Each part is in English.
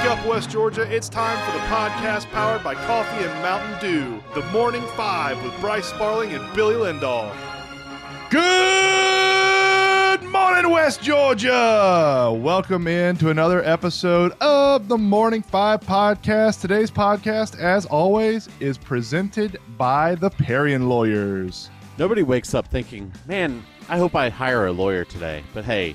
Wake up, West Georgia. It's time for the podcast powered by Coffee and Mountain Dew. The Morning Five with Bryce Sparling and Billy Lindahl. Good morning, West Georgia. Welcome in to another episode of the Morning Five podcast. Today's podcast, as always, is presented by the Parian Lawyers. Nobody wakes up thinking, man, I hope I hire a lawyer today. But hey,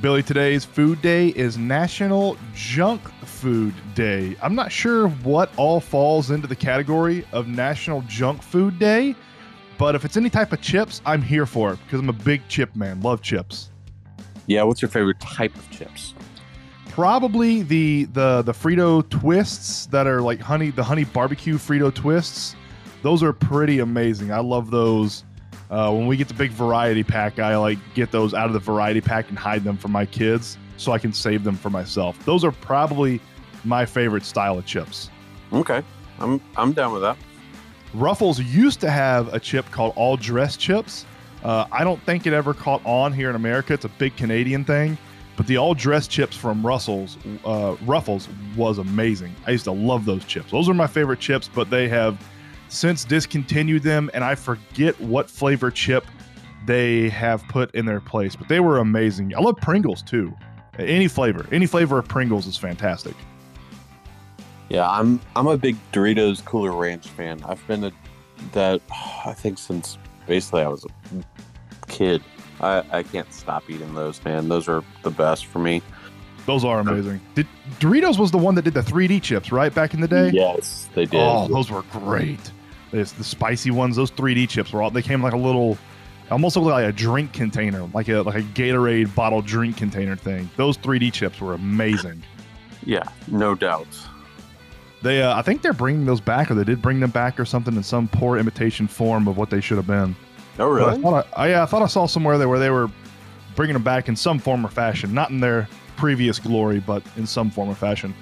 Billy, today's food day is National Junk Food Day. I'm not sure what all falls into the category of National Junk Food Day, but if it's any type of chips, I'm here for it because I'm a big chip man. Love chips. Yeah, what's your favorite type of chips? Probably the the the Frito twists that are like honey the honey barbecue Frito twists. Those are pretty amazing. I love those. Uh, when we get the big variety pack, I like get those out of the variety pack and hide them for my kids so I can save them for myself. Those are probably my favorite style of chips. Okay, I'm I'm down with that. Ruffles used to have a chip called all dress chips. Uh, I don't think it ever caught on here in America. It's a big Canadian thing, but the all dress chips from Russell's uh, Ruffles was amazing. I used to love those chips. Those are my favorite chips, but they have since discontinued them, and I forget what flavor chip they have put in their place. But they were amazing. I love Pringles too. Any flavor, any flavor of Pringles is fantastic. Yeah, I'm I'm a big Doritos Cooler Ranch fan. I've been a that I think since basically I was a kid. I, I can't stop eating those, man. Those are the best for me. Those are amazing. Did Doritos was the one that did the 3D chips, right? Back in the day? Yes, they did. Oh, those were great. It's the spicy ones. Those 3D chips were all. They came like a little, almost looked like a drink container, like a like a Gatorade bottle drink container thing. Those 3D chips were amazing. Yeah, no doubt. They, uh, I think they're bringing those back, or they did bring them back, or something in some poor imitation form of what they should have been. Oh, But I really? thought I, I, yeah, I thought I saw somewhere there where they were bringing them back in some form or fashion, not in their previous glory, but in some form or fashion.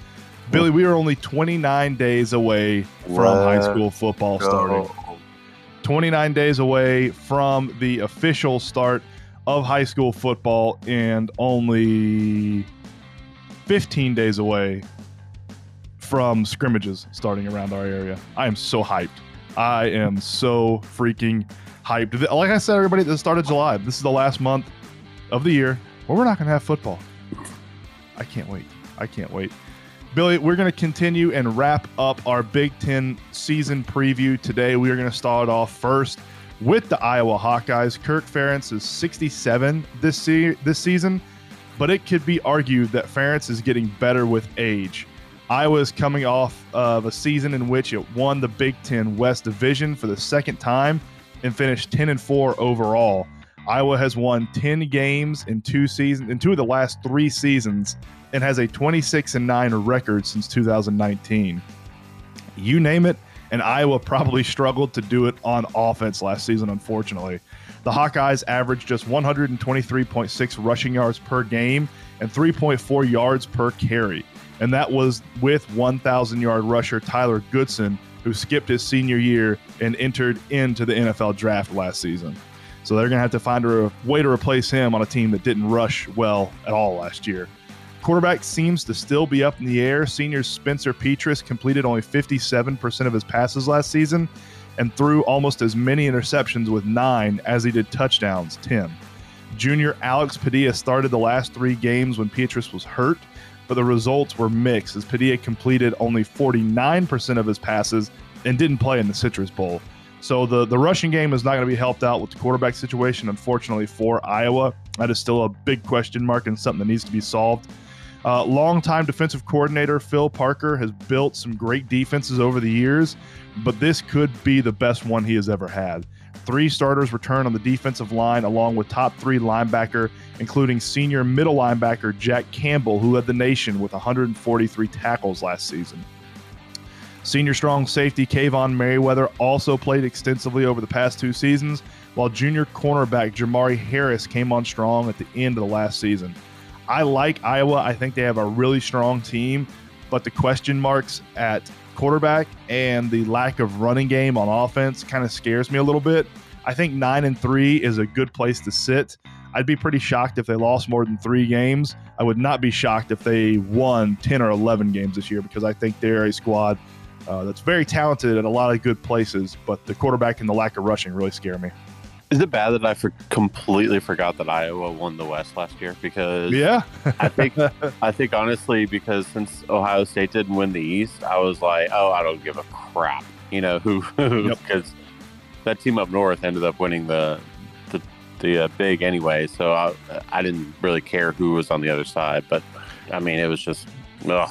Billy, we are only 29 days away from high Let's school football starting. 29 days away from the official start of high school football and only 15 days away from scrimmages starting around our area. I am so hyped. I am so freaking hyped. Like I said, everybody, the start of July, this is the last month of the year where we're not going to have football. I can't wait. I can't wait. Billy, we're going to continue and wrap up our Big Ten season preview today. We are going to start off first with the Iowa Hawkeyes. Kirk Ferentz is 67 this se- this season, but it could be argued that Ferentz is getting better with age. Iowa is coming off of a season in which it won the Big Ten West Division for the second time and finished 10 and 4 overall. Iowa has won 10 games in two seasons in two of the last 3 seasons and has a 26 and 9 record since 2019. You name it, and Iowa probably struggled to do it on offense last season unfortunately. The Hawkeyes averaged just 123.6 rushing yards per game and 3.4 yards per carry. And that was with 1,000 yard rusher Tyler Goodson, who skipped his senior year and entered into the NFL draft last season. So they're going to have to find a way to replace him on a team that didn't rush well at all last year. Quarterback seems to still be up in the air. Senior Spencer Petras completed only 57% of his passes last season and threw almost as many interceptions with nine as he did touchdowns, 10. Junior Alex Padilla started the last three games when Petras was hurt, but the results were mixed as Padilla completed only 49% of his passes and didn't play in the Citrus Bowl. So the, the rushing game is not going to be helped out with the quarterback situation, unfortunately, for Iowa. That is still a big question mark and something that needs to be solved. Uh, longtime defensive coordinator Phil Parker has built some great defenses over the years, but this could be the best one he has ever had. Three starters return on the defensive line, along with top three linebacker, including senior middle linebacker Jack Campbell, who led the nation with 143 tackles last season. Senior strong safety Kaevon Merriweather also played extensively over the past two seasons, while junior cornerback Jamari Harris came on strong at the end of the last season. I like Iowa. I think they have a really strong team, but the question marks at quarterback and the lack of running game on offense kind of scares me a little bit. I think nine and three is a good place to sit. I'd be pretty shocked if they lost more than three games. I would not be shocked if they won 10 or 11 games this year because I think they're a squad uh, that's very talented at a lot of good places, but the quarterback and the lack of rushing really scare me. Is it bad that I for- completely forgot that Iowa won the West last year? Because Yeah. I think I think honestly, because since Ohio State didn't win the East, I was like, oh, I don't give a crap, you know who Yep. because that team up north ended up winning the the the uh, big anyway. So I I didn't really care who was on the other side, but I mean it was just ugh.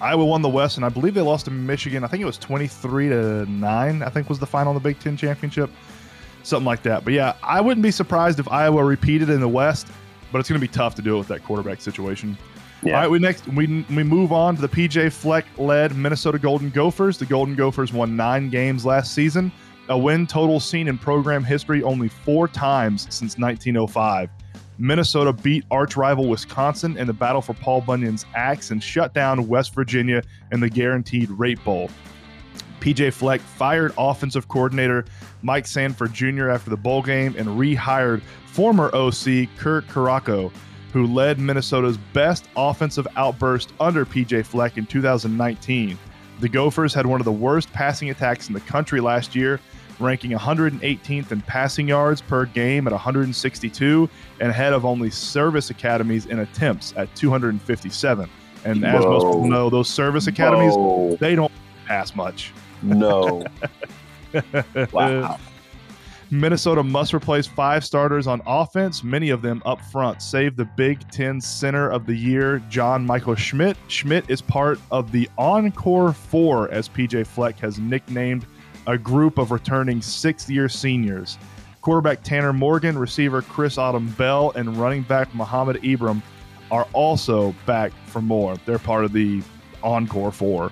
Iowa won the West, and I believe they lost to Michigan. I think it was 23 to 9, I think was the final in the Big Ten championship. Something like that. But yeah, I wouldn't be surprised if Iowa repeated in the West, but it's going to be tough to do it with that quarterback situation. Yeah. All right, we next we we move on to the PJ Fleck led Minnesota Golden Gophers. The Golden Gophers won nine games last season, a win total seen in program history only four times since 1905. Minnesota beat arch rival Wisconsin in the battle for Paul Bunyan's axe and shut down West Virginia in the Guaranteed Rate Bowl. PJ Fleck fired offensive coordinator Mike Sanford Jr. after the bowl game and rehired former OC Kirk Ciarrocca, who led Minnesota's best offensive outburst under PJ Fleck in 2019. The Gophers had one of the worst passing attacks in the country last year, ranking 118th in passing yards per game at 162 and ahead of only service academies in attempts at 257. And as most people know, those service academies, Whoa. they don't pass much. no. wow. Minnesota must replace five starters on offense, many of them up front, save the Big Ten Center of the Year, John Michael Schmidt. Schmidt is part of the Encore Four, as PJ Fleck has nicknamed a group of returning sixth year seniors. Quarterback Tanner Morgan, receiver Chris Autman-Bell, and running back Mohamed Ibrahim are also back for more. They're part of the Encore Four.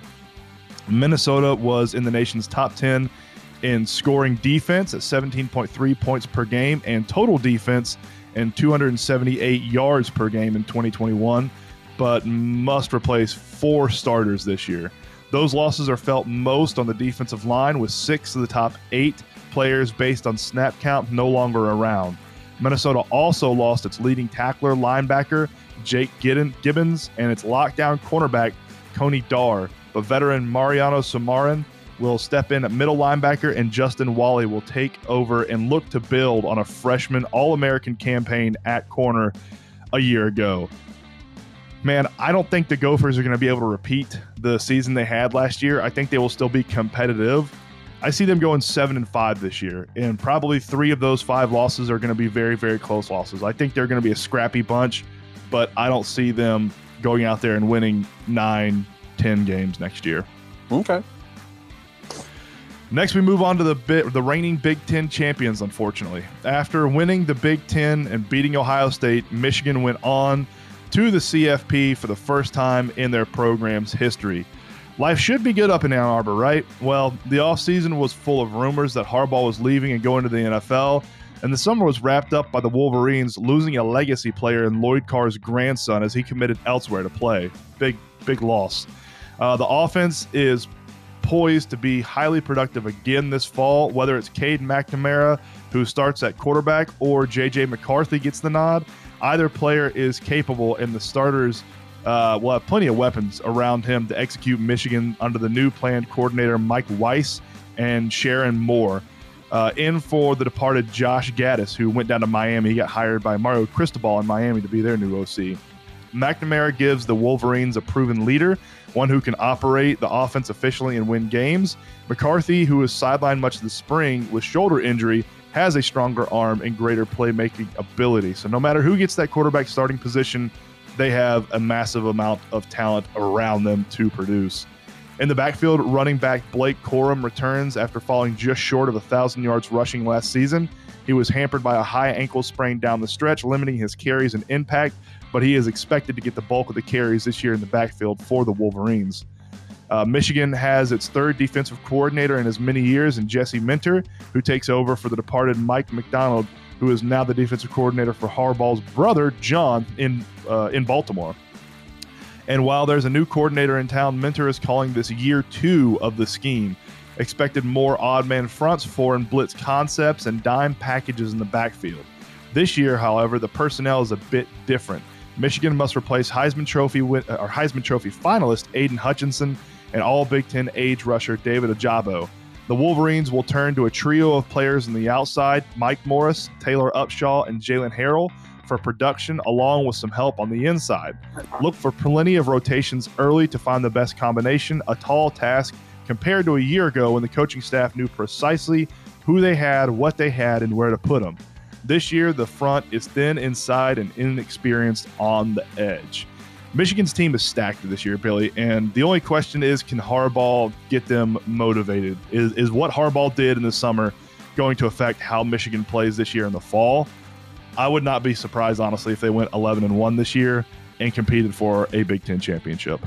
Minnesota was in the nation's top 10 in scoring defense at 17.3 points per game and total defense and 278 yards per game in 2021, but must replace four starters this year. Those losses are felt most on the defensive line, with six of the top eight players based on snap count no longer around. Minnesota also lost its leading tackler, linebacker Jake Gibbens, and its lockdown cornerback Coney Durr. But veteran Mariano Sori-Marin will step in at middle linebacker, and Justin Walley will take over and look to build on a freshman All American campaign at corner a year ago. Man, I don't think the Gophers are going to be able to repeat the season they had last year. I think they will still be competitive. I see them going seven and five this year, and probably three of those five losses are going to be very, very close losses. I think they're going to be a scrappy bunch, but I don't see them going out there and winning nine, ten games next year. Okay. Next, we move on to the bit, the reigning Big Ten champions. Unfortunately, after winning the Big Ten and beating Ohio State, Michigan went on to the CFP for the first time in their program's history. Life should be good up in Ann Arbor, right? Well, the offseason was full of rumors that Harbaugh was leaving and going to the NFL, and the summer was wrapped up by the Wolverines losing a legacy player in Lloyd Carr's grandson as he committed elsewhere to play. Big, big loss. Uh, the offense is poised to be highly productive again this fall, whether it's Cade McNamara, who starts at quarterback, or JJ McCarthy gets the nod. Either player is capable, and the starters uh, will have plenty of weapons around him to execute Michigan under the new planned coordinator Mike Weiss and Sherrone Moore. Uh, in for the departed Josh Gattis, who went down to Miami. He got hired by Mario Cristobal in Miami to be their new OC. McNamara gives the Wolverines a proven leader, one who can operate the offense efficiently and win games. McCarthy, who was sidelined much of the spring with shoulder injury, has a stronger arm and greater playmaking ability. So no matter who gets that quarterback starting position, they have a massive amount of talent around them to produce. In the backfield, running back Blake Corum returns after falling just short of 1,000 yards rushing last season. He was hampered by a high ankle sprain down the stretch, limiting his carries and impact, but he is expected to get the bulk of the carries this year in the backfield for the Wolverines. Uh, Michigan has its third defensive coordinator in as many years in Jesse Minter, who takes over for the departed Mike Macdonald, who is now the defensive coordinator for Harbaugh's brother, John, in, uh, in Baltimore. And while there's a new coordinator in town, Minter is calling this year two of the scheme. Expected more odd man fronts, foreign blitz concepts, and dime packages in the backfield. This year, however, the personnel is a bit different. Michigan must replace Heisman Trophy win- or Heisman Trophy finalist Aidan Hutchinson and All Big Ten edge rusher David Ojabo. The Wolverines will turn to a trio of players on the outside: Mike Morris, Taylor Upshaw, and Jaylen Harrell for production, along with some help on the inside. Look for plenty of rotations early to find the best combination, a tall task compared to a year ago when the coaching staff knew precisely who they had, what they had, and where to put them. This year, the front is thin inside and inexperienced on the edge. Michigan's team is stacked this year, Billy, and the only question is can Harbaugh get them motivated? Is, is what Harbaugh did in the summer going to affect how Michigan plays this year in the fall? I would not be surprised, honestly, if they went 11 and 1 this year and competed for a Big Ten championship.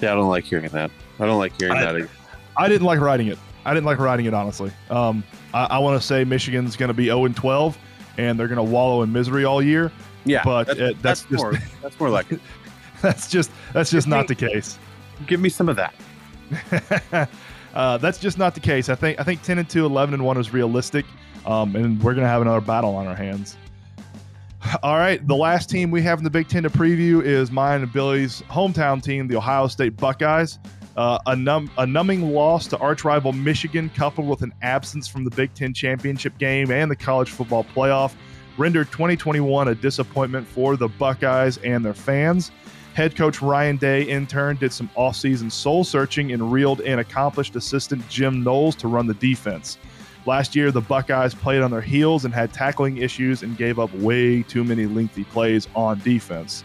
Yeah, I don't like hearing that. I don't like hearing I- that. I didn't like writing it. I didn't like writing it, honestly. Um, I, I want to say Michigan's going to be 0 and 12, and they're going to wallow in misery all year. Yeah, but that's, uh, that's that's, just- more. That's more like it. That's just that's just Give not me- the case. Give me some of that. uh, that's just not the case. I think I think 10 and 2, 11 and 1 is realistic, um, and we're gonna have another battle on our hands. All right, the last team we have in the Big Ten to preview is mine and Billy's hometown team, the Ohio State Buckeyes. Uh, a, num- a numbing loss to arch rival Michigan, coupled with an absence from the Big Ten championship game and the college football playoff, rendered 2021 a disappointment for the Buckeyes and their fans. Head coach Ryan Day, in turn, did some offseason soul searching and reeled in accomplished assistant Jim Knowles to run the defense. Last year, the Buckeyes played on their heels and had tackling issues and gave up way too many lengthy plays on defense.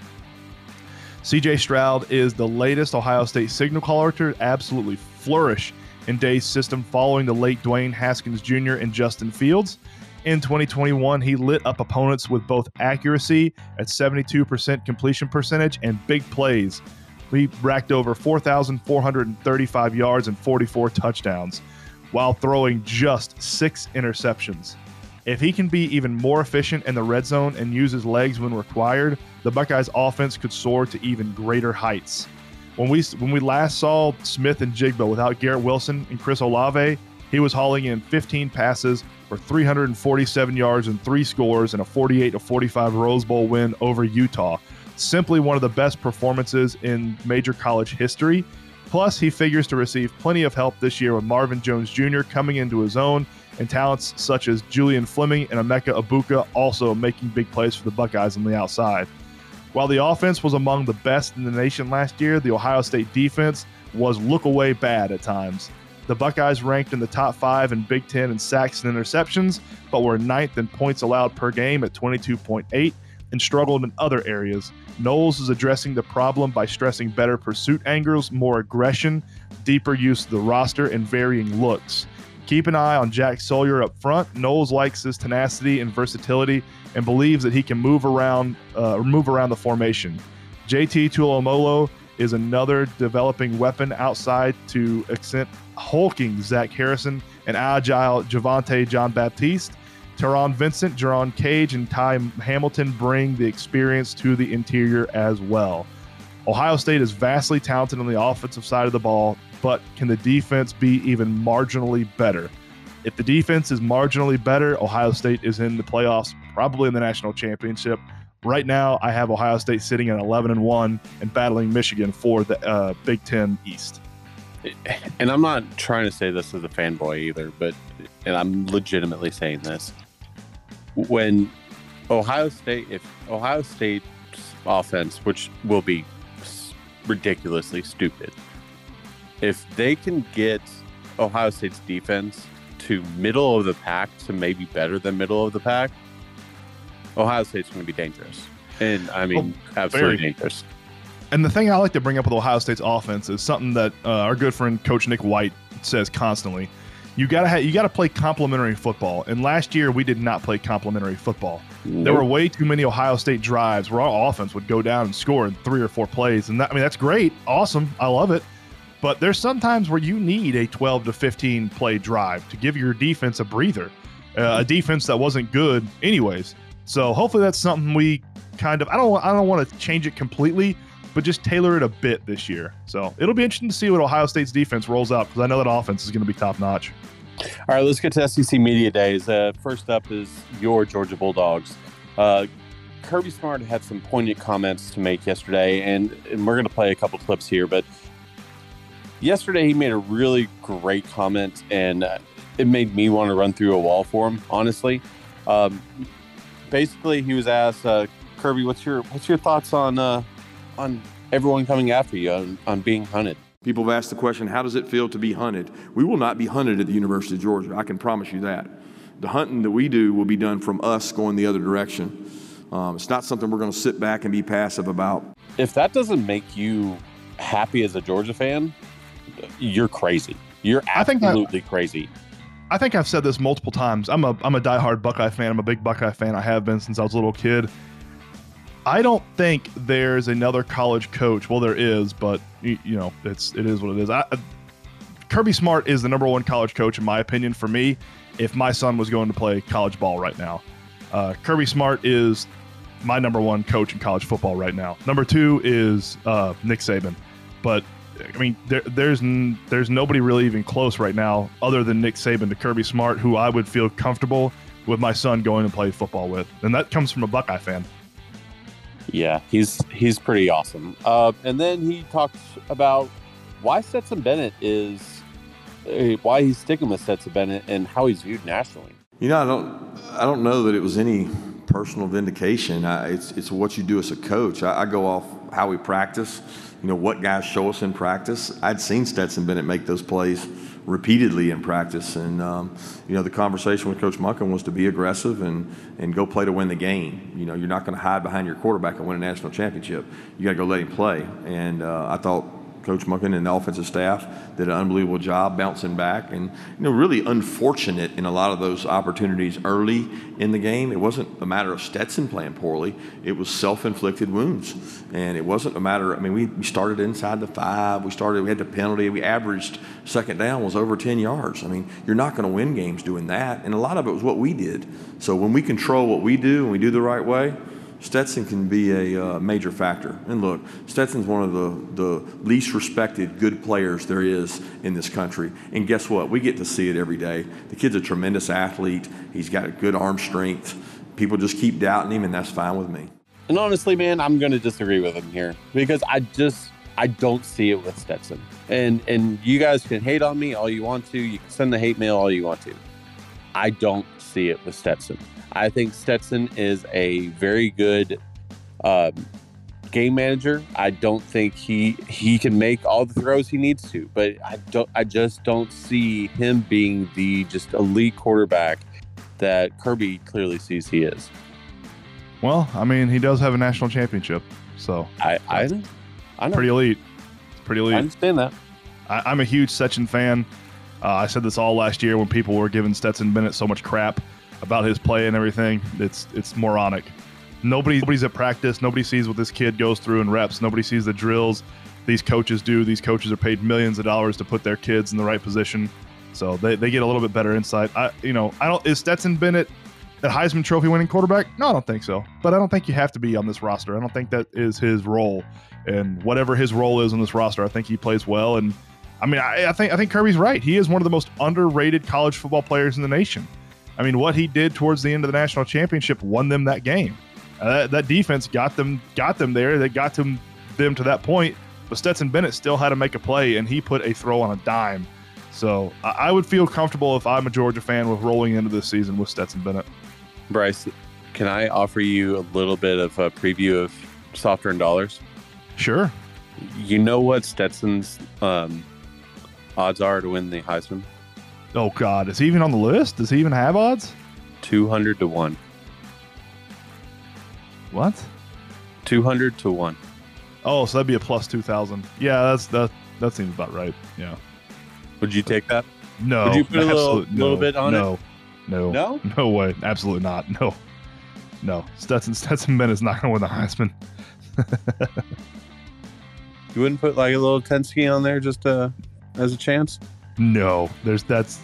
CJ Stroud is the latest Ohio State signal caller to absolutely flourish in Day's system following the late Dwayne Haskins Jr. and Justin Fields. In 2021, he lit up opponents with both accuracy at 72% completion percentage and big plays. He racked over 4,435 yards and 44 touchdowns while throwing just six interceptions. If he can be even more efficient in the red zone and use his legs when required, the Buckeyes offense could soar to even greater heights. When we when we last saw Smith-Njigba without Garrett Wilson and Chris Olave, he was hauling in 15 passes for 347 yards and three scores in a 48 to 45 Rose Bowl win over Utah. Simply one of the best performances in major college history. Plus, he figures to receive plenty of help this year with Marvin Jones Jr. coming into his own and talents such as Julian Fleming and Emeka Egbuka also making big plays for the Buckeyes on the outside. While the offense was among the best in the nation last year, the Ohio State defense was look away bad at times. The Buckeyes ranked in the top five in Big Ten in sacks and interceptions, but were ninth in points allowed per game at 22.8 and struggled in other areas. Knowles is addressing the problem by stressing better pursuit angles, more aggression, deeper use of the roster, and varying looks. Keep an eye on Jack Sawyer up front. Knowles likes his tenacity and versatility and believes that he can move around uh, move around the formation. JT Tuimoloau is another developing weapon outside to accent hulking Zach Harrison and agile Javante John Baptiste. Taron Vincent, Jerron Cage, and Ty Hamilton bring the experience to the interior as well. Ohio State is vastly talented on the offensive side of the ball, but can the defense be even marginally better? If the defense is marginally better, Ohio State is in the playoffs, probably in the national championship. Right now, I have Ohio State sitting at 11 and 1 and battling Michigan for the uh, Big Ten East. And I'm not trying to say this as a fanboy either, but and I'm legitimately saying this. When Ohio State, if Ohio State's offense, which will be ridiculously stupid, if they can get Ohio State's defense to middle of the pack to maybe better than middle of the pack, Ohio State's going to be dangerous. And I mean, absolutely very. dangerous. And the thing I like to bring up with Ohio State's offense is something that uh, our good friend Coach Nick White says constantly. You gotta ha- you gotta play complementary football. And last year we did not play complementary football. There were way too many Ohio State drives where our offense would go down and score in three or four plays, and that, I mean that's great, awesome, I love it. But there's sometimes where you need a 12 to 15 play drive to give your defense a breather, uh, a defense that wasn't good anyways. So hopefully that's something we kind of I don't I don't want to change it completely, but just tailor it a bit this year. So it'll be interesting to see what Ohio State's defense rolls out because I know that offense is going to be top notch. All right, let's get to SEC Media Days. Uh, first up is your Georgia Bulldogs. Uh, Kirby Smart had some poignant comments to make yesterday, and, and we're going to play a couple clips here. But yesterday, he made a really great comment, and uh, it made me want to run through a wall for him. Honestly, um, basically, he was asked, uh, "Kirby, what's your what's your thoughts on uh, on everyone coming after you on, on being hunted?" People have asked the question, how does it feel to be hunted? We will not be hunted at the University of Georgia. I can promise you that. The hunting that we do will be done from us going the other direction. Um, it's not something we're going to sit back and be passive about. If that doesn't make you happy as a Georgia fan, you're crazy. You're I think that- absolutely crazy. I think I've said this multiple times. I'm a I'm a diehard Buckeye fan. I'm a big Buckeye fan. I have been since I was a little kid. I don't think there's another college coach. Well, there is, but you, know, it's it is what it is. I, Kirby Smart is the number one college coach in my opinion. For me, if my son was going to play college ball right now, uh, Kirby Smart is my number one coach in college football right now. Number two is uh, Nick Saban, but I mean, there, there's n- there's nobody really even close right now, other than Nick Saban to Kirby Smart, who I would feel comfortable with my son going to play football with, and that comes from a Buckeye fan. Yeah, he's he's pretty awesome. Uh, and then he talks about why Stetson Bennett is uh, why he's sticking with Stetson Bennett and how he's viewed nationally. You know, I don't, I don't know that it was any personal vindication. I, it's, it's what you do as a coach. I, I go off how we practice. You know, what guys show us in practice. I'd seen Stetson Bennett make those plays repeatedly in practice, and um, you know, the conversation with Coach Monken was to be aggressive and and go play to win the game. You know, you're not going to hide behind your quarterback and win a national championship. You got to go let him play. And uh, I thought Coach Monken and the offensive staff did an unbelievable job bouncing back, and you know, really unfortunate in a lot of those opportunities early in the game. It wasn't a matter of Stetson playing poorly; it was self-inflicted wounds, and it wasn't a matter. I mean, we, we started inside the five. We started. We had the penalty. We averaged second down was over 10 yards. I mean, you're not going to win games doing that, and a lot of it was what we did. So when we control what we do and we do the right way. Stetson can be a uh, major factor. And look, Stetson's one of the, the least respected good players there is in this country. And guess what? We get to see it every day. The kid's a tremendous athlete. He's got good arm strength. People just keep doubting him, and that's fine with me. And honestly, man, I'm going to disagree with him here because I just I don't see it with Stetson. And and you guys can hate on me all you want to. You can send the hate mail all you want to. I don't see it with Stetson. I think Stetson is a very good um, game manager. I don't think he he can make all the throws he needs to, but I don't. I just don't see him being the just elite quarterback that Kirby clearly sees he is. Well, I mean, he does have a national championship, so I I, I know. pretty elite. It's pretty elite. I understand that. I, I'm a huge Stetson fan. Uh, I said this all last year when people were giving Stetson Bennett so much crap about his play and everything. It's it's moronic. Nobody nobody's at practice. Nobody sees what this kid goes through in reps. Nobody sees the drills these coaches do. These coaches are paid millions of dollars to put their kids in the right position, so they, they get a little bit better insight. I you know I don't is Stetson Bennett a Heisman Trophy winning quarterback? No, I don't think so. But I don't think you have to be on this roster. I don't think that is his role. And whatever his role is on this roster, I think he plays well. And I mean, I, I think I think Kirby's right. He is one of the most underrated college football players in the nation. I mean, what he did towards the end of the national championship won them that game. Uh, that, that defense got them got them there. They got them them to that point. But Stetson Bennett still had to make a play, and he put a throw on a dime. So I, I would feel comfortable if I'm a Georgia fan with rolling into this season with Stetson Bennett. Bryce, can I offer you a little bit of a preview of Soft-Earned Dollars? Sure. You know what Stetson's um, odds are to win the Heisman? Oh God, is he even on the list? Does he even have odds? 200 to 1. What? 200 to 1. Oh, so that'd be a plus two thousand. Yeah, that's that. That seems about right. Yeah. Would you take that? No. Would you put a little- absolute- little no, bit on it? no, No. No? No way. Absolutely not. No. No. Stetson Stetson Bennett is not going to win the Heisman. You wouldn't put like a little ten ski on there just uh, as a chance? No. There's that's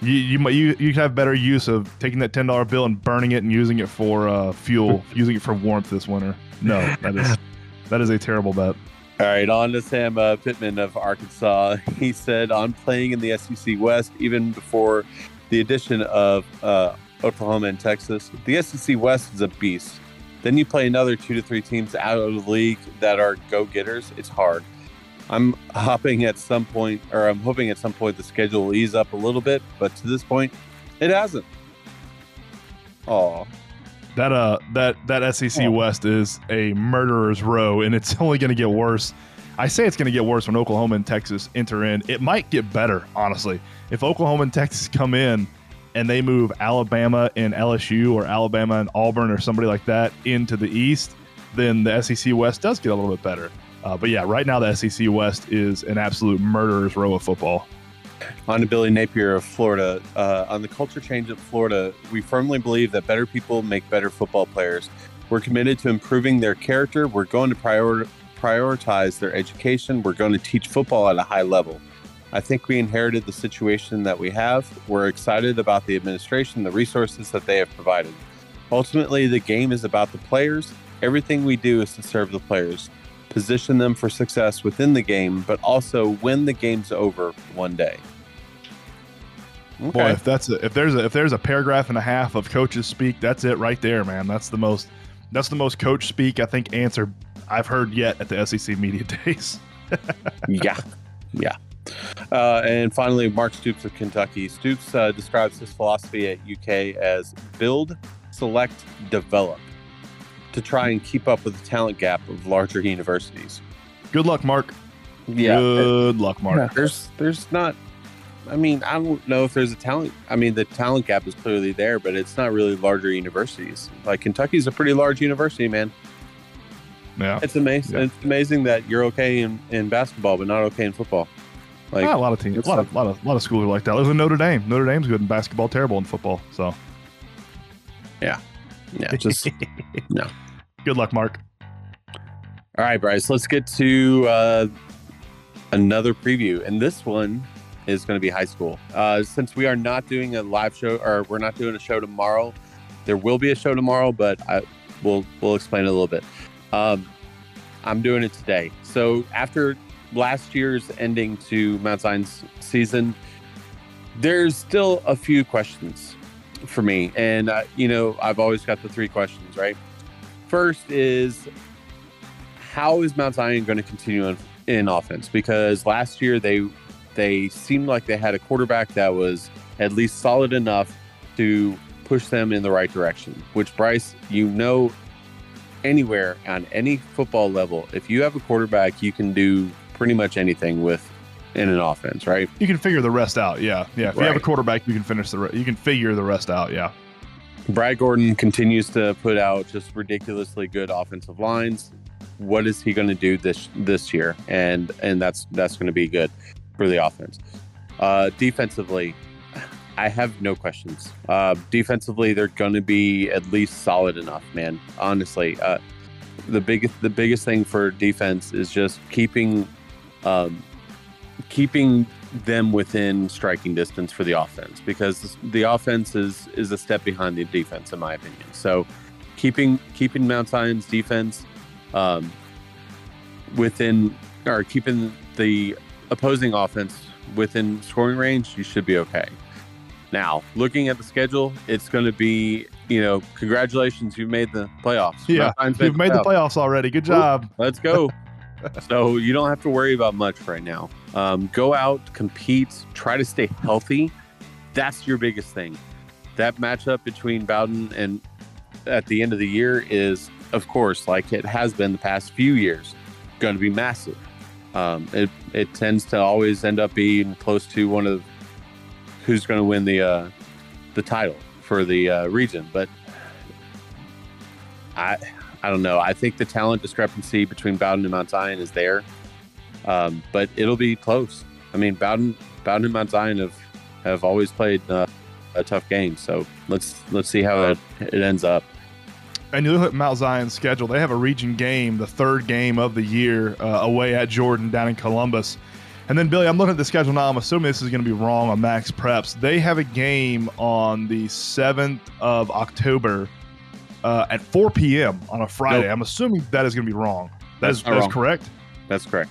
you you might you you could have better use of taking that ten dollar bill and burning it and using it for uh, fuel, using it for warmth this winter. No, that is that is a terrible bet. All right, on to Sam uh, Pittman of Arkansas. He said, "On playing in the SEC West, even before the addition of uh, Oklahoma and Texas, the SEC West is a beast. Then you play another two to three teams out of the league that are go getters. It's hard. I'm hopping at some point, or I'm hoping at some point the schedule will ease up a little bit, but to this point, it hasn't. Oh, That uh that that SEC Oh. West is a murderer's row, and it's only going to get worse. I say it's going to get worse when Oklahoma and Texas enter in. It might get better, honestly. If Oklahoma and Texas come in and they move Alabama and LSU or Alabama and Auburn or somebody like that into the East, then the SEC West does get a little bit better. Uh, but yeah, right now the SEC West is an absolute murderer's row of football. On to Billy Napier of Florida. Uh, on the culture change of Florida, we firmly believe that better people make better football players. We're committed to improving their character. We're going to prior- prioritize their education. We're going to teach football at a high level. I think we inherited the situation that we have. We're excited about the administration, the resources that they have provided. Ultimately, the game is about the players. Everything we do is to serve the players, position them for success within the game, but also when the game's over one day. Boy, if that's a, if there's a if there's a paragraph and a half of coaches speak, that's it right there, man. That's the most that's the most coach speak I think answer I've heard yet at the SEC media days. yeah, yeah. Uh, and finally, Mark Stoops of Kentucky. Stoops uh, describes his philosophy at UK as build, select, develop to try and keep up with the talent gap of larger universities. Good luck, Mark. Yeah, Good luck, Mark. there's there's not. I mean, I don't know if there's a talent. I mean, the talent gap is clearly there, but it's not really larger universities. Like Kentucky's a pretty large university, man. Yeah. It's amazing. Yeah. It's amazing that you're okay in, in basketball, but not okay in football. Like, Ah, a lot of teams, a it's lot of, lot of, lot of schools are like that. There's a Notre Dame. Notre Dame's good in basketball, terrible in football. So yeah, Yeah, just good luck, Mark. All right, Bryce, let's get to uh, another preview. And this one is going to be high school. Uh, since we are not doing a live show or we're not doing a show tomorrow, there will be a show tomorrow, but I, we'll, we'll explain it a little bit. Um, I'm doing it today. So after last year's ending to Mount Zion's season, there's still a few questions for me. And, uh, you know, I've always got the three questions, right? First is how is Mount Zion going to continue in, in offense? Because last year they they seemed like they had a quarterback that was at least solid enough to push them in the right direction. Which Bryce, you know, anywhere on any football level, if you have a quarterback, you can do pretty much anything with in an offense, right? You can figure the rest out. Yeah, yeah. If you have a quarterback, you can finish the. Re- you can figure the rest out. Yeah. Brad Gordon continues to put out just ridiculously good offensive lines. What is he going to do this this year? And and that's that's going to be good for the offense. Uh, defensively, I have no questions. Uh, defensively, they're going to be at least solid enough, man. Honestly, uh, the biggest the biggest thing for defense is just keeping um, keeping them within striking distance for the offense because the offense is is a step behind the defense in my opinion. So keeping keeping Mount Zion's defense um, within or keeping the opposing offense within scoring range, you should be okay. Now, looking at the schedule, it's going to be, you know, congratulations, you've made the playoffs. Yeah, You've made the playoffs already. Good job. Let's go. So you don't have to worry about much right now. Um, go out, compete, try to stay healthy. That's your biggest thing. That matchup between Bowdon and at the end of the year is, of course, like it has been the past few years, going to be massive. Um, it it tends to always end up being close to one of who's going to win the uh, the title for the uh, region, but I I don't know. I think the talent discrepancy between Bowdon and Mount Zion is there, um, but it'll be close. I mean, Bowdon, Bowdon and Mount Zion have have always played uh, a tough game. So let's let's see how it, it ends up. And you look at Mount Zion's schedule; they have a region game, the third game of the year, uh, away at Jordan down in Columbus. And then Billy, I'm looking at the schedule now. I'm assuming this is going to be wrong on Max Preps. They have a game on the 7th of October uh, at 4 p.m. on a Friday. Nope. I'm assuming that is going to be wrong. That That's is not that is wrong. correct. That's correct.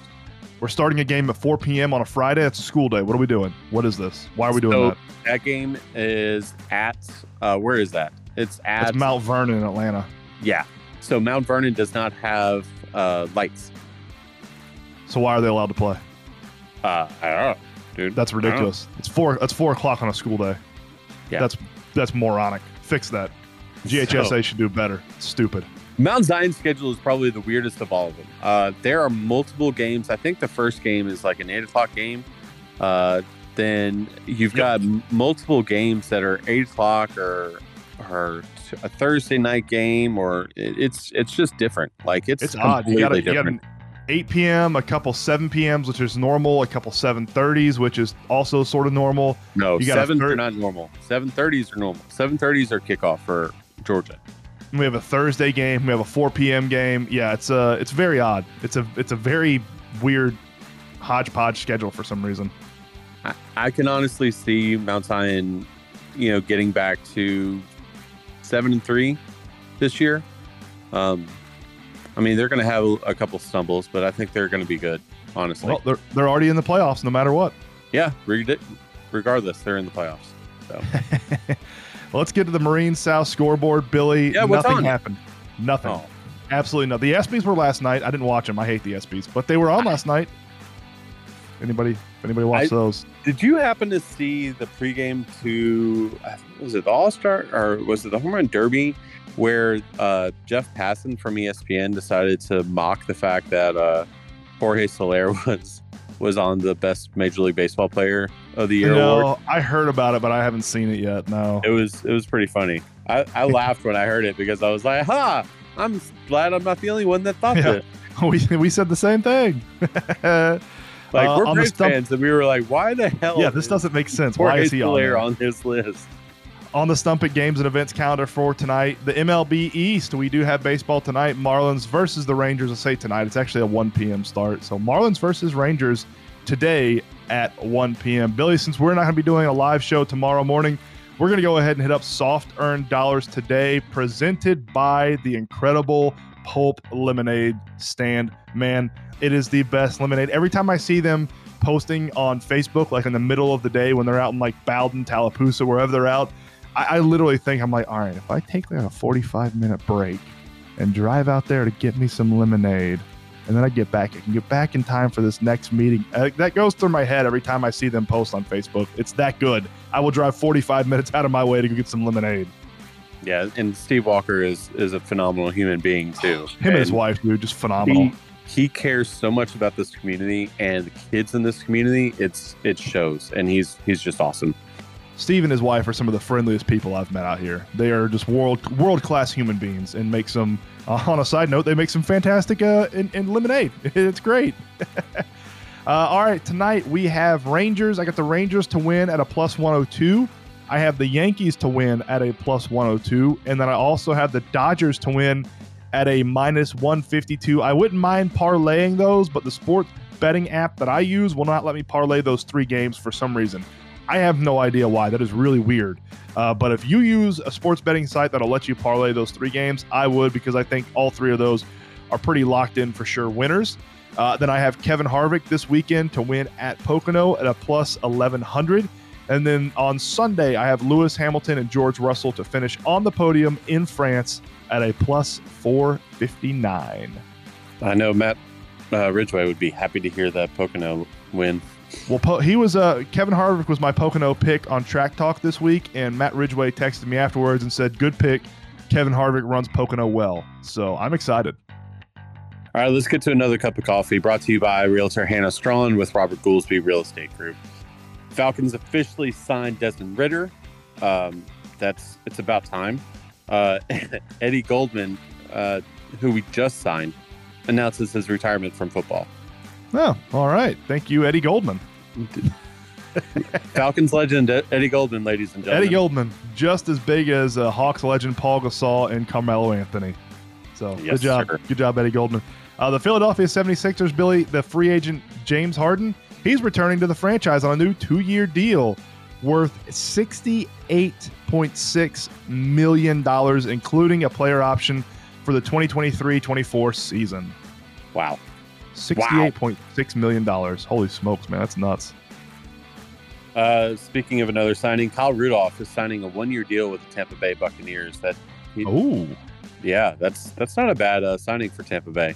We're starting a game at 4 p.m. on a Friday. It's a school day. What are we doing? What is this? Why are we doing So that? that game is at uh, where is that? It's at It's Mount Vernon in Atlanta. yeah. So Mount Vernon does not have uh, lights. So why are they allowed to play? Uh, I don't know, dude. That's ridiculous. It's four. That's four o'clock on a school day. Yeah. That's that's moronic. Fix that. GHSA So- should do better. Stupid. Mount Zion's schedule is probably the weirdest of all of them. Uh, there are multiple games. I think the first game is like an eight o'clock game. Uh, then you've Yep. got m- multiple games that are eight o'clock or or a Thursday night game, or it, it's it's just different. Like it's It's odd. You got, a, you got different. an 8 p.m., a couple 7 p.m.s, which is normal, a couple 7:30s, which is also sort of normal. no, you got a sevens third- are not normal. Seven thirties are normal. Seven thirties are kickoff for Georgia. We have a Thursday game. We have a 4 p.m. game. Yeah, it's uh it's very odd. It's a it's a very weird hodgepodge schedule for some reason. I, I can honestly see Mount Zion, you know, getting back to seven and three this year. Um, I mean, they're going to have a, a couple stumbles, but I think they're going to be good. Honestly, Well, they're they're already in the playoffs no matter what. yeah. Regardless, they're in the playoffs. So Well, let's get to the Marine South scoreboard. Billy, Yeah, nothing on? happened. Nothing. oh, Absolutely no. The ESPYS were last night. I didn't watch them. I hate the ESPYS, but they were on last night. Anybody? Anybody watch I- those? did you happen to see the pregame to was it the All Star or was it the Home Run Derby where uh, Jeff Passan from ESPN decided to mock the fact that uh, Jorge Soler was was on the best Major League Baseball player of the year award. I heard about it, but I haven't seen it yet. No. It was it was pretty funny. I, I laughed when I heard it because I was like, "Ha! I'm glad I'm not the only one that thought Yeah. this." we we said the same thing. Like Uh, we're Braves stump- fans, and we were like, "Why the hell?" yeah, this is doesn't make sense. Why is he on on his list? On the Stump It Games and Events calendar for tonight. The MLB East, we do have baseball tonight. Marlins versus the Rangers. I say tonight. It's actually a 1 p.m. start. So Marlins versus Rangers today at 1 p.m. Billy, since we're not going to be doing a live show tomorrow morning, we're going to go ahead and hit up soft earned dollars today, presented by the incredible Pulp Lemonade stand. Man, it is the best lemonade. Every time I see them posting on Facebook, like in the middle of the day when they're out in like Bowdon, Tallapoosa, wherever they're out, I, I literally think I'm like, all right, if I take like a 45 minute break and drive out there to get me some lemonade, and then I get back, I can get back in time for this next meeting. Uh, that goes through my head every time I see them post on Facebook. It's that good. I will drive 45 minutes out of my way to go get some lemonade. Yeah, and Steve Walker is is a phenomenal human being too. Him and his And wife, dude, just phenomenal. He, he cares so much about this community and the kids in this community. It's it shows, and he's he's just awesome. Steve and his wife are some of the friendliest people I've met out here. They are just world world class human beings, and make some. Uh, on a side note, they make some fantastic uh, in, in lemonade. It's great. uh, all right, tonight we have Rangers. I got the Rangers to win at a plus 102. I have the Yankees to win at a plus 102, and then I also have the Dodgers to win at a minus 152. I wouldn't mind parlaying those, but the sports betting app that I use will not let me parlay those three games for some reason. I have no idea why. That is really weird. Uh, but if you use a sports betting site that'll let you parlay those three games, I would because I think all three of those are pretty locked in for sure winners. Uh, then I have Kevin Harvick this weekend to win at Pocono at a plus 1100. And then on Sunday, I have Lewis Hamilton and George Russell to finish on the podium in France at a plus 459. I know Matt uh, Ridgway would be happy to hear that Pocono win. Well, po- he was uh, Kevin Harvick was my Pocono pick on Track Talk this week, and Matt Ridgway texted me afterwards and said, "Good pick. Kevin Harvick runs Pocono well." So I'm excited. All right, let's get to another cup of coffee. Brought to you by Realtor Hannah Strawn with Robert Goolsby Real Estate Group. Falcons officially signed Desmond Ridder. Um, that's it's about time. Uh, Eddie Goldman uh, who we just signed, announces his retirement from football. Oh, all right. Thank you, Eddie Goldman. Falcons legend Eddie Goldman, ladies and gentlemen. Eddie Goldman, just as big as uh, Hawks legend Paul Gasol and Carmelo Anthony. So Yes, good job. sir. Good job, Eddie Goldman. Uh, the Philadelphia 76ers, Billy, the free agent James Harden, he's returning to the franchise on a new two year deal worth $68.6 million, including a player option for the 2023 24 season. Wow. $68.6 million. Holy smokes, man. That's nuts. Uh, speaking of another signing, Kyle Rudolph is signing a one-year deal with the Tampa Bay Buccaneers. That, Oh. yeah, that's that's not a bad uh, signing for Tampa Bay.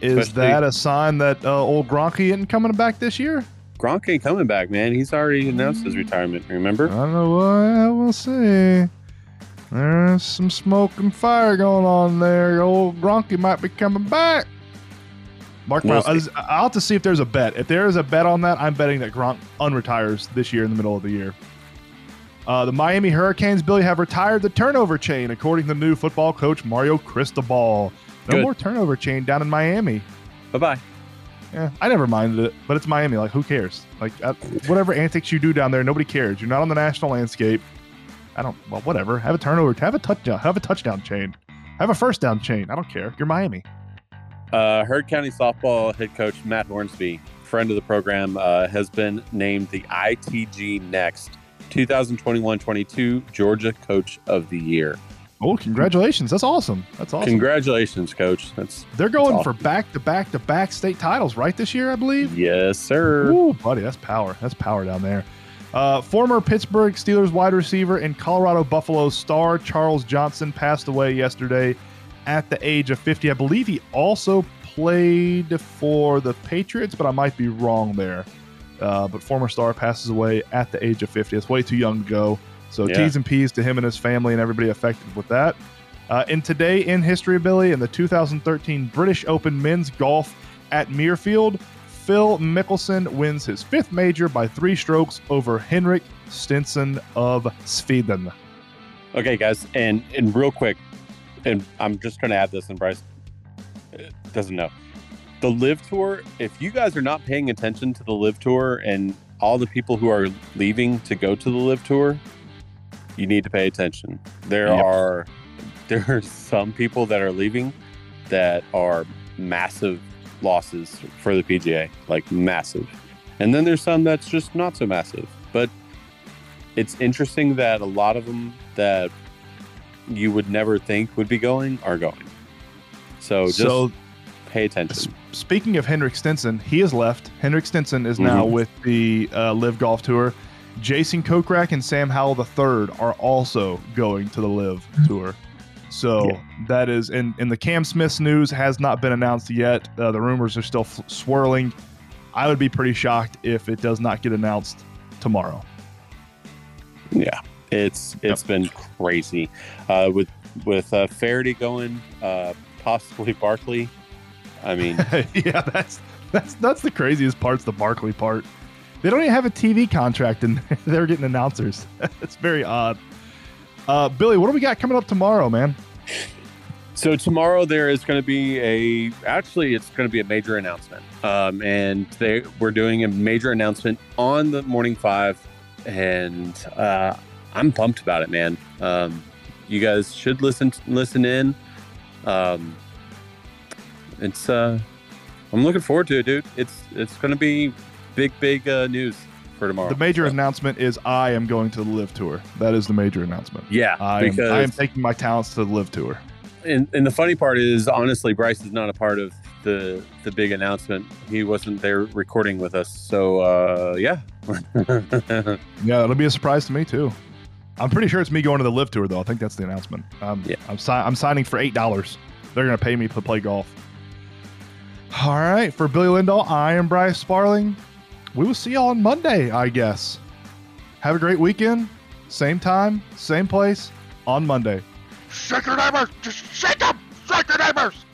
Is Especially- that a sign that uh, old Gronky isn't coming back this year? Gronk ain't coming back, man. He's already announced his retirement. Remember? I don't know. Well, we'll see. There's some smoke and fire going on there. Old Gronky might be coming back. Mark, We'll. I'll have to see if there's a bet. If there is a bet on that, I'm betting that Gronk unretires this year in the middle of the year. Uh, the Miami Hurricanes, Billy, have retired the turnover chain, according to new football coach Mario Cristobal. No Good. more turnover chain down in Miami. Bye bye. Yeah, I never minded it, but it's Miami. Like, who cares? Like, uh, whatever antics you do down there, nobody cares. You're not on the national landscape. I don't. Well, whatever. Have a turnover. Have a touchdown. Have a touchdown chain. Have a first down chain. I don't care. You're Miami. Uh, Heard County softball head coach Matt Hornsby, friend of the program, uh, has been named the ITG Next 2021-22 Georgia Coach of the Year. Oh, congratulations! That's awesome. That's awesome. Congratulations, Coach. That's They're going That's for back to back to back state titles, right? This year, I believe. yes, sir. Ooh, buddy, that's power. That's power down there. Uh, former Pittsburgh Steelers wide receiver and Colorado Buffalo star Charles Johnson passed away yesterday at the age of 50. I believe he also played for the Patriots, but I might be wrong there. Uh, but former star passes away at the age of 50. It's way too young to go. So Yeah. T's and P's to him and his family and everybody affected with that. Uh, and today in history, Billy, in the 2013 British Open men's golf at Muirfield, Phil Mickelson wins his fifth major by three strokes over Henrik Stenson of Sweden. Okay, guys, and and real quick, and I'm just going to add this, and Bryce uh, doesn't know. The LIV Tour. If you guys are not paying attention to the LIV Tour and all the people who are leaving to go to the LIV Tour, you need to pay attention. There Yep. are there are some people that are leaving that are massive losses for the PGA, like massive. And then there's some that's just not so massive. But it's interesting that a lot of them that you would never think would be going are going. So just so, pay attention. speaking of Henrik Stenson, he has left. Henrik Stenson is now Mhm. with the uh, LIV Golf Tour. Jason Kokrak and Sam Howell III are also going to the LIV Tour. So Yeah. that is, and, and the Cam Smith's news has not been announced yet. Uh, the rumors are still f- swirling. I would be pretty shocked if it does not get announced tomorrow. Yeah, it's it's been crazy uh, with with uh, Feherty going, uh, possibly Barkley. I mean, yeah, that's that's that's the craziest part's the Barkley part. They don't even have a TV contract and they're getting announcers. it's very odd. Uh, Billy, what do we got coming up tomorrow, man? So tomorrow there is going to be a actually it's going to be a major announcement, um, and they we're doing a major announcement on the morning five, and uh, I'm pumped about it, man. Um, you guys should listen listen in. Um, it's uh, I'm looking forward to it, dude. It's it's going to be big big uh, news for tomorrow. The major So, announcement is I am going to the LIV Tour. That is the major announcement. yeah, I am, I am taking my talents to the LIV Tour. and, and the funny part is honestly bryce is not a part of the the big announcement he wasn't there recording with us so uh yeah Yeah, it'll be a surprise to me too. I'm pretty sure it's me going to the LIV Tour though. I think that's the announcement. Um, Yeah. I'm si- I'm signing for eight dollars. They're gonna pay me to play golf. All right, for Billy Lindahl, I am Bryce Sparling. We will see y'all on Monday, I guess. Have a great weekend. Same time, same place on Monday. Shake your neighbors! Just shake them! Shake your neighbors!